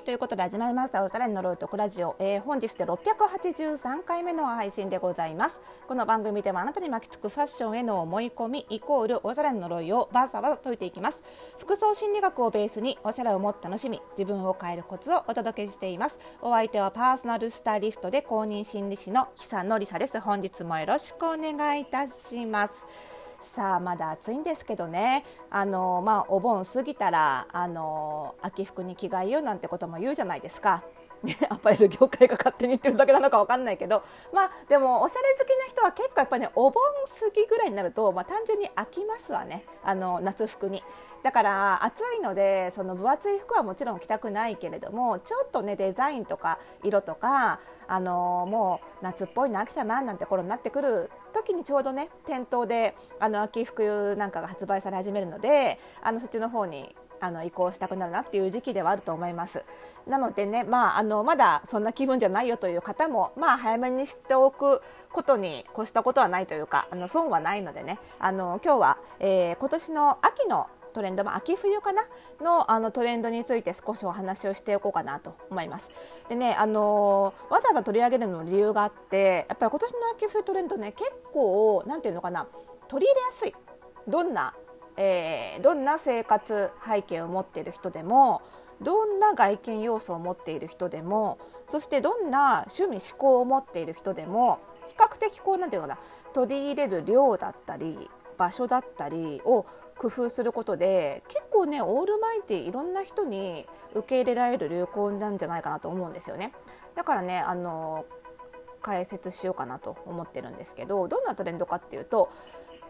はいということで始まりましたおしゃれのロイトクラジオ、えー、本日で683回目の配信でございます。この番組ではあなたに巻きつくファッションへの思い込みイコールおしゃれの呪いをバーサバ解いていきます。服装心理学をベースにおしゃれをもっと楽しみ自分を変えるコツをお届けしています。お相手はパーソナルスタイリストで公認心理師の久野里沙です。本日もよろしくお願いいたします。さあまだ暑いんですけどねあの、まあ、お盆過ぎたらあの秋服に着替えようなんてことも言うじゃないですか。アパレル業界が勝手に言ってるだけなのか分かんないけど、まあ、でもおしゃれ好きな人は結構やっぱねお盆過ぎぐらいになると、まあ、単純に飽きますわね。あの夏服に。だから暑いのでその分厚い服はもちろん着たくないけれどもちょっとねデザインとか色とかあのもう夏っぽいの飽きたななんて頃になってくる時にちょうどね店頭であの秋服なんかが発売され始めるのであのそっちの方にあの移行したくなるなっていう時期ではあると思います。なのでね、まあ、あのまだそんな気分じゃないよという方も、まあ、早めに知っておくことに越したことはないというかあの損はないのでね。あの今日は、えー、今年の秋のトレンド、まあ、秋冬かなのあのトレンドについて少しお話をしておこうかなと思います。でね、あのー、わざわざ取り上げるのの理由があってやっぱり今年の秋冬トレンドね結構なんていうのかな取り入れやすい。どんなえー、どんな生活背景を持っている人でもどんな外見要素を持っている人でもそしてどんな趣味思考を持っている人でも比較的こうなんていうかな取り入れる量だったり場所だったりを工夫することで結構ねオールマイティいろんな人に受け入れられる流行なんじゃないかなと思うんですよね。だからねあの解説しようかなと思ってるんですけどどんなトレンドかっていうと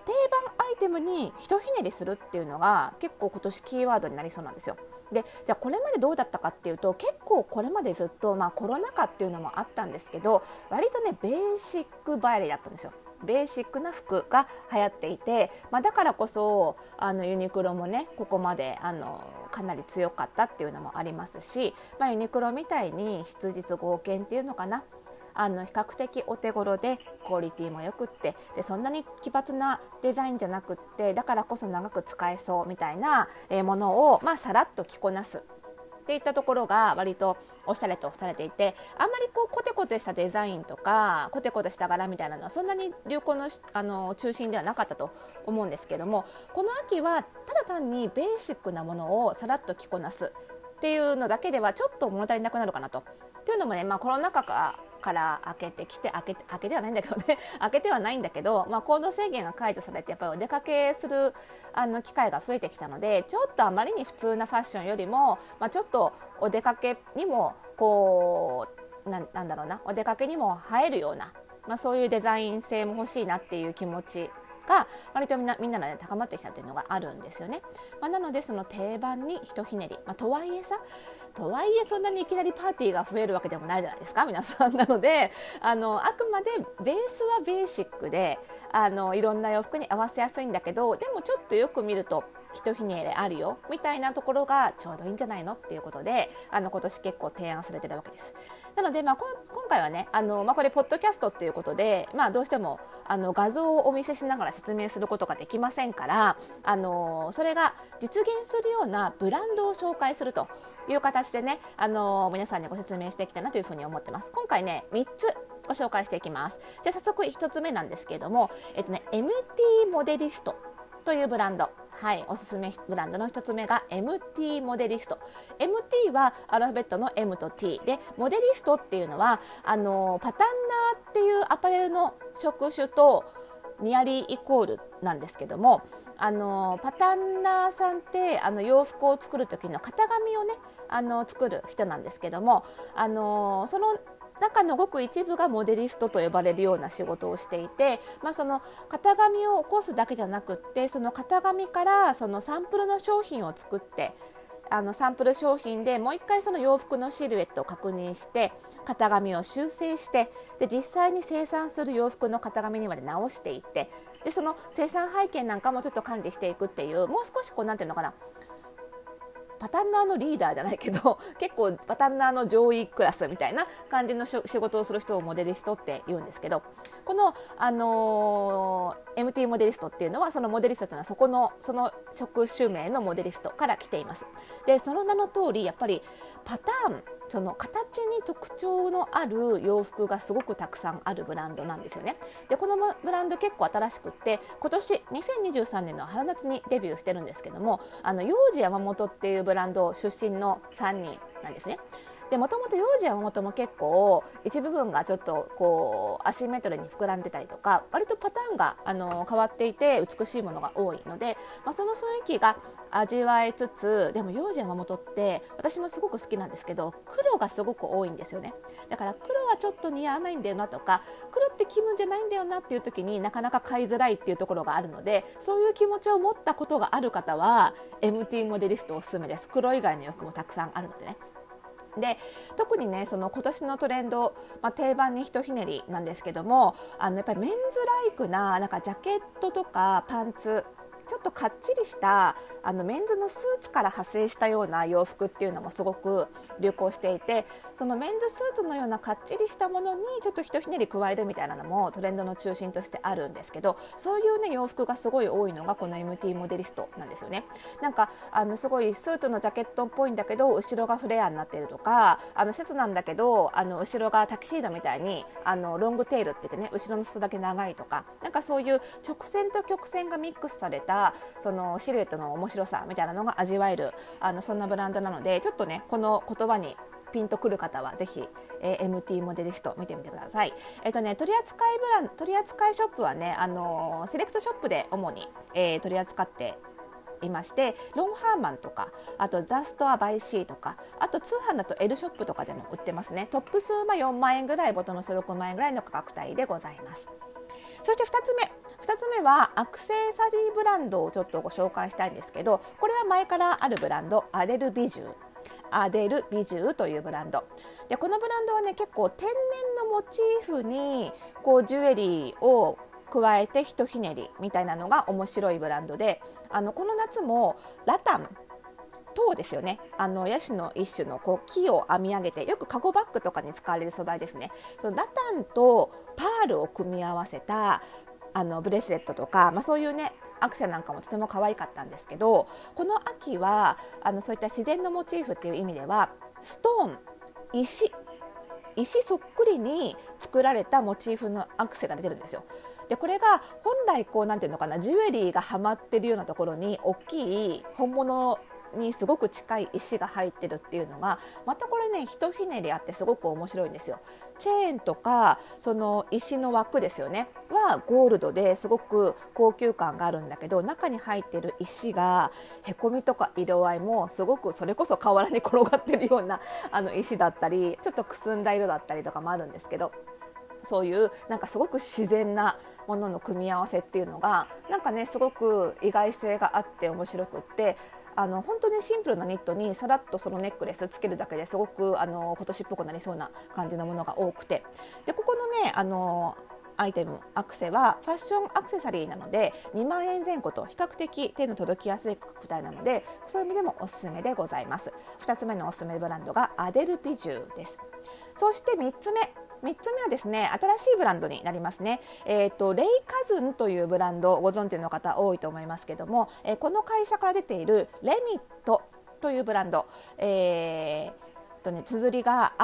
定番アイテムにひとひねりするっていうのが結構今年キーワードになりそうなんですよ。でじゃあこれまでどうだったかっていうと結構これまでずっと、まあ、コロナ禍っていうのもあったんですけど割とねベーシックバイレだったんですよ。ベーシックな服が流行っていて、まあ、だからこそあのユニクロもねここまであのかなり強かったっていうのもありますし、まあ、ユニクロみたいに質実合憲っていうのかなあの比較的お手頃でクオリティもよくってでそんなに奇抜なデザインじゃなくってだからこそ長く使えそうみたいなものを、まあ、さらっと着こなすっていったところが割とおしゃれとされていてあんまりこうコテコテしたデザインとかコテコテした柄みたいなのはそんなに流行のあの中心ではなかったと思うんですけどもこの秋はただ単にベーシックなものをさらっと着こなすっていうのだけではちょっと物足りなくなるかなと。というのもね、まあ、コロナ禍から開けてきて開け開けてはないんだけどね。開けてはないんだけど、まあ、行動制限が解除されてやっぱりお出かけするあの機会が増えてきたのでちょっとあまりに普通なファッションよりも、まあ、ちょっとお出かけにもこうななんだろうな。お出かけにも映えるような、まあ、そういうデザイン性も欲しいなっていう気持ちが割とみんなみんなの、ね、高まってきたというのがあるんですよね。まあ、なのでその定番にひとひねり、まあ、とはいえさとはいえそんなにいきなりパーティーが増えるわけでもないじゃないですか皆さんなのであのあくまでベースはベーシックであのいろんな洋服に合わせやすいんだけどでもちょっとよく見るとひとひねりあるよみたいなところがちょうどいいんじゃないのっていうことであの今年結構提案されてるわけです。なので、まあ、今回はねあの、まあ、これポッドキャストっていうことで、まあ、どうしてもあの画像をお見せしながら説明することができませんからあのそれが実現するようなブランドを紹介するという形でねあの皆さんにご説明していきたいなというふうに思ってます。今回ね3つご紹介していきます。じゃあ早速1つ目なんですけれども、えっとね、MT モデリストというブランドはい、おすすめブランドの1つ目が MT モデリスト。MT はアルファベットの M と T でモデリストっていうのはあのパタンナーっていうアパレルの職種とニアリーイコールなんですけどもあのパタンナーさんってあの洋服を作る時の型紙をねあの作る人なんですけどもあのその中のごく一部がモデリストと呼ばれるような仕事をしていて、まあ、その型紙を起こすだけじゃなくってその型紙からそのサンプルの商品を作ってあのサンプル商品でもう一回その洋服のシルエットを確認して型紙を修正してで実際に生産する洋服の型紙にまで直していってでその生産背景なんかもちょっと管理していくっていうもう少しこうなんていうのかなパタンナーのリーダーじゃないけど 結構パタンナーの上位クラスみたいな感じの仕事をする人をモデリストって言うんですけどこの、あのー、MT モデリストっていうのはそのモデリストというのはそこのその職種名のモデリストから来ています。でその名の通りやっぱりパターンその形に特徴のある洋服がすごくたくさんあるブランドなんですよね。でこのブランド結構新しくって今年2023年の春夏にデビューしてるんですけどもあの幼児山本っていうブランド出身の3人なんですね。でもともと幼児山本も結構一部分がちょっとこうアシンメトルに膨らんでたりとか割とパターンがあの変わっていて美しいものが多いので、まあ、その雰囲気が味わいつつでも幼児山本って私もすごく好きなんですけど黒がすごく多いんですよね。だから黒はちょっと似合わないんだよなとか黒って気分じゃないんだよなっていう時になかなか買いづらいっていうところがあるのでそういう気持ちを持ったことがある方は MT モデリストおすすめです。黒以外の洋服もたくさんあるのでね。で特にねその今年のトレンド、まあ、定番にひとひねりなんですけどもあのやっぱりメンズライクななんかジャケットとかパンツちょっとかっちりしたあのメンズのスーツから派生したような洋服っていうのもすごく流行していてそのメンズスーツのようなかっちりしたものにちょっとひとひねり加えるみたいなのもトレンドの中心としてあるんですけどそういう、ね、洋服がすごい多いのがこの MT モデリストなんですよね。なんかあのすごいスーツのジャケットっぽいんだけど後ろがフレアになっているとかあのシャツなんだけどあの後ろがタキシードみたいにあのロングテールって言ってね後ろの裾だけ長いとかなんかそういう直線と曲線がミックスされたそのシルエットの面白さみたいなのが味わえるあのそんなブランドなのでちょっとねこの言葉にピンとくる方はぜひ、えー、MT モデリスト見てみてください。えっ、ー、とね取扱いブラン取扱いショップはねあのー、セレクトショップで主に、えー、取り扱っていましてロンハーマンとかあとザ・ストア・バイ・シーとかあと通販だと L ショップとかでも売ってますねトップ数は4万円ぐらいボトムス6万円ぐらいの価格帯でございますそして2つ目2つ目はアクセサリーブランドをちょっとご紹介したいんですけどこれは前からあるブランドアデルビジュー。アデルビジュというブランド。でこのブランドはね結構天然のモチーフにこうジュエリーを加えてひとひねりみたいなのが面白いブランドであのこの夏もラタン塔ですよね。あのヤシの一種のこう木を編み上げてよくカゴバッグとかに使われる素材ですね。そのラタンとパールを組み合わせたあのブレスレットとか、まあ、そういうねアクセなんかもとても可愛かったんですけどこの秋はあのそういった自然のモチーフっていう意味ではストーン石石そっくりに作られたモチーフのアクセが出てるんですよ。でこれが本来こうなんていうのかなジュエリーがはまってるようなところに大きい本物にすごく近い石が入ってるっていうのがまたこれねひとひねりあってすごく面白いんですよ。チェーンとかその石の枠ですよねはゴールドですごく高級感があるんだけど中に入ってる石がへこみとか色合いもすごくそれこそ河原に転がってるようなあの石だったりちょっとくすんだ色だったりとかもあるんですけどそういうなんかすごく自然なものの組み合わせっていうのがなんかねすごく意外性があって面白くってあの本当にシンプルなニットにさらっとそのネックレスつけるだけですごくあの今年っぽくなりそうな感じのものが多くて。でここのねあのアイテムアクセはファッションアクセサリーなので2万円前後と比較的手の届きやすい価格帯なのでそういう意味でもおすすめでございます。2つ目のおすすめブランドがアデルビジューです。そして3つ目3つ目はですね新しいブランドになりますね、えーと、レイカズンというブランドご存知の方多いと思いますけども、えー、この会社から出ているレミットというブランド、えーとね、綴りが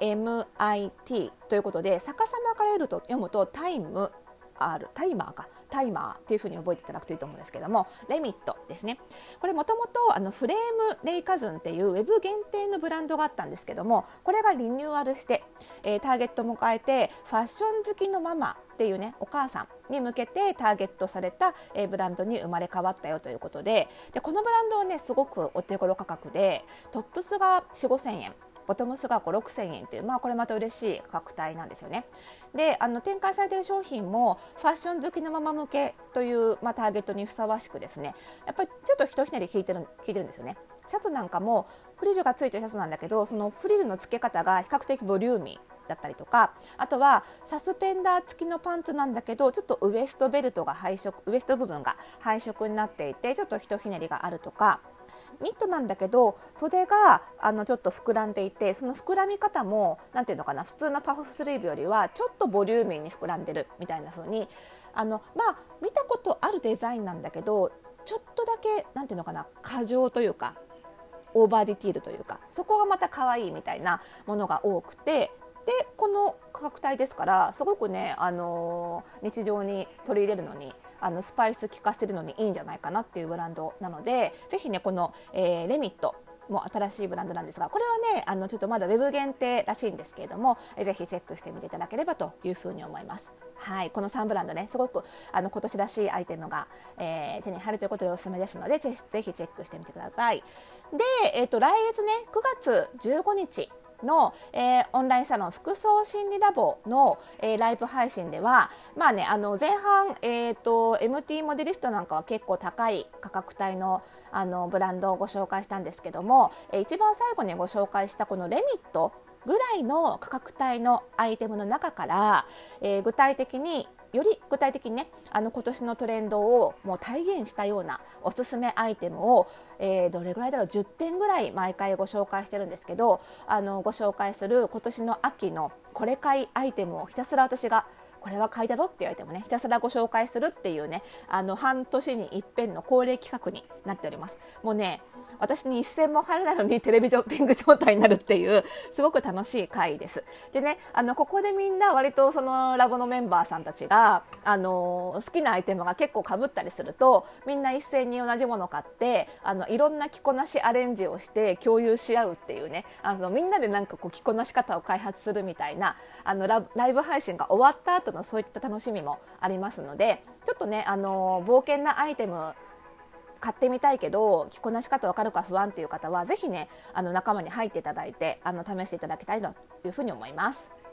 REMIT ということで逆さまから読むと読むとタイム R タイマーか。タイマーっていうふうに覚えていただくといいと思うんですけどもレミットですね。これもともとフレームレイカズンっていうウェブ限定のブランドがあったんですけどもこれがリニューアルして、えー、ターゲットも変えてファッション好きのママっていうねお母さんに向けてターゲットされた、えー、ブランドに生まれ変わったよということででこのブランドはねすごくお手頃価格でトップスが4 5 0 0 0円。ボトムスが5 6 0 0 0円という、まあ、これまた嬉しい価格帯なんですよね。であの展開されている商品もファッション好きのママ向けという、まあ、ターゲットにふさわしくですねやっぱりちょっとひとひねり効いてる効いてるんですよね。シャツなんかもフリルがついてるシャツなんだけどそのフリルの付け方が比較的ボリューミーだったりとかあとはサスペンダー付きのパンツなんだけどちょっとウエストベルトが配色ウエスト部分が配色になっていてちょっとひとひねりがあるとかニットなんだけど袖があのちょっと膨らんでいてその膨らみ方も何ていうのかな普通のパフスリーブよりはちょっとボリューミーに膨らんでるみたいな風にあのまあ見たことあるデザインなんだけどちょっとだけ何ていうのかな過剰というかオーバーディティールというかそこがまた可愛いみたいなものが多くてでこの価格帯ですからすごくね、あのー、日常に取り入れるのにあのスパイス効かせるのにいいんじゃないかなっていうブランドなのでぜひねこの、えー、レミットも新しいブランドなんですがこれはねあのちょっとまだウェブ限定らしいんですけれどもぜひチェックしてみていただければというふうに思います。はい、この3ブランドねすごくあの今年らしいアイテムが、えー、手に入るということでおすすめですのでぜひチェックしてみてください。で、えーと、来月ね9月15日の、えー、オンラインサロン服装心理ラボの、えー、ライブ配信では、まあね、あの前半、えーと、MT モデリストなんかは結構高い価格帯のあのブランドをご紹介したんですけども、えー、一番最後にご紹介したこのレミットぐらいの価格帯のアイテムの中から、えー、具体的により具体的にねあの今年のトレンドをもう体現したようなおすすめアイテムを、えー、どれぐらいだろう10点ぐらい毎回ご紹介してるんですけどあのご紹介する今年の秋のこれ買いアイテムをひたすら私がこれは買いだぞって言われてもねひたすらご紹介するっていうねあの半年に一遍の恒例企画になっておりますもうね私に一銭も入らないのにテレビショッピング状態になるっていうすごく楽しい回です。でねあのここでみんな割とそのラボのメンバーさんたちがあの好きなアイテムが結構かぶったりするとみんな一斉に同じもの買ってあのいろんな着こなしアレンジをして共有し合うっていうねあのみんなでなんかこう着こなし方を開発するみたいなあのライブ配信が終わった後のそういった楽しみもありますのでちょっとねあの冒険なアイテム買ってみたいけど着こなし方分かるか不安っていう方はぜひねあの仲間に入っていただいてあの試していただきたいというふうに思います。